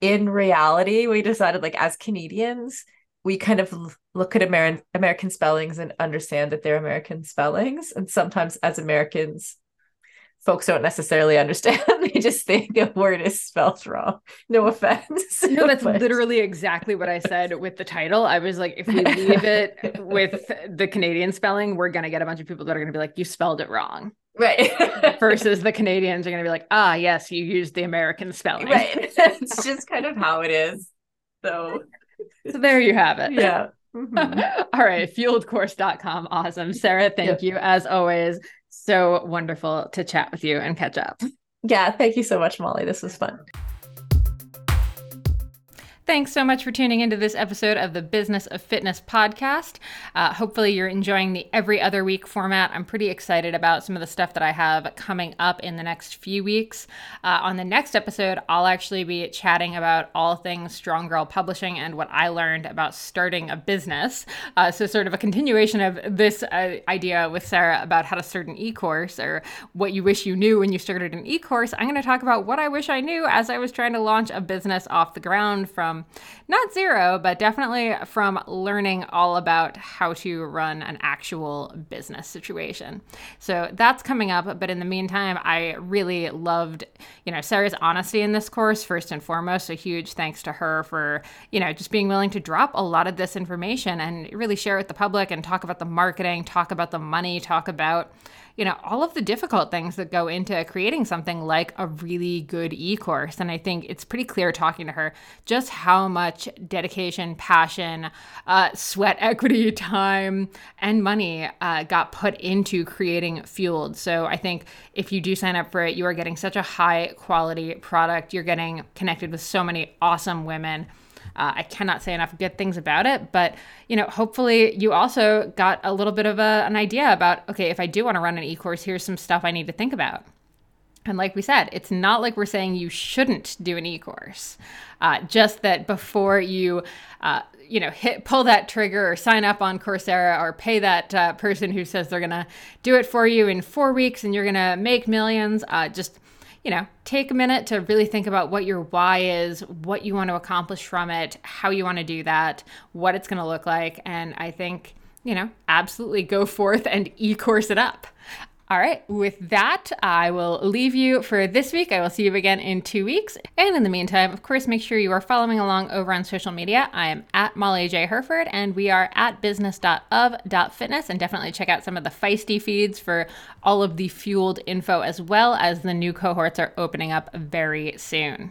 in reality, we decided like as Canadians, we kind of look at American American spellings and understand that they're American spellings. And sometimes as Americans, folks don't necessarily understand. they just think a word is spelled wrong. No offense. No, that's but... literally exactly what I said with the title. I was like, if we leave it with the Canadian spelling, we're gonna get a bunch of people that are gonna be like, you spelled it wrong. Right. Versus the Canadians are gonna be like, ah, yes, you used the American spelling. Right. it's just kind of how it is. So so there you have it. Yeah. Mm-hmm. All right, fueledcourse.com. Awesome. Sara, thank you as always so wonderful to chat with you and catch up. Yeah, thank you so much, Molly. This was fun. Thanks so much for tuning into this episode of the Business of Fitness podcast. Uh, hopefully, you're enjoying the every other week format. I'm pretty excited about some of the stuff that I have coming up in the next few weeks. Uh, on the next episode, I'll actually be chatting about all things Strong Girl Publishing and what I learned about starting a business. Uh, so, sort of a continuation of this uh, idea with Sara about how to start an e course or what you wish you knew when you started an e course. I'm going to talk about what I wish I knew as I was trying to launch a business off the ground from from not zero, but definitely from learning all about how to run an actual business situation. So that's coming up. But in the meantime, I really loved, you know, Sara's honesty in this course, first and foremost. A huge thanks to her for, you know, just being willing to drop a lot of this information and really share with the public and talk about the marketing, talk about the money, talk about, you know, all of the difficult things that go into creating something like a really good e course. And I think it's pretty clear talking to her just how much dedication, passion, uh, sweat equity, time, and money uh, got put into creating Fueled. So I think if you do sign up for it, you are getting such a high quality product. You're getting connected with so many awesome women. Uh, I cannot say enough good things about it, but you know, hopefully you also got a little bit of a, an idea about okay, if I do want to run an e-course, here's some stuff I need to think about. And like we said, it's not like we're saying you shouldn't do an e-course. Uh, just that before you, uh, you know, hit pull that trigger or sign up on Coursera or pay that uh, person who says they're gonna do it for you in four weeks and you're gonna make millions. Uh, just you know, take a minute to really think about what your why is, what you want to accomplish from it, how you want to do that, what it's going to look like. And I think, you know, absolutely go forth and e course it up. All right, with that, I will leave you for this week. I will see you again in two weeks. And in the meantime, of course, make sure you are following along over on social media. I am at Molly J. Hurford, and we are at business.of.fitness. And definitely check out some of the feisty feeds for all of the fueled info, as well as the new cohorts are opening up very soon.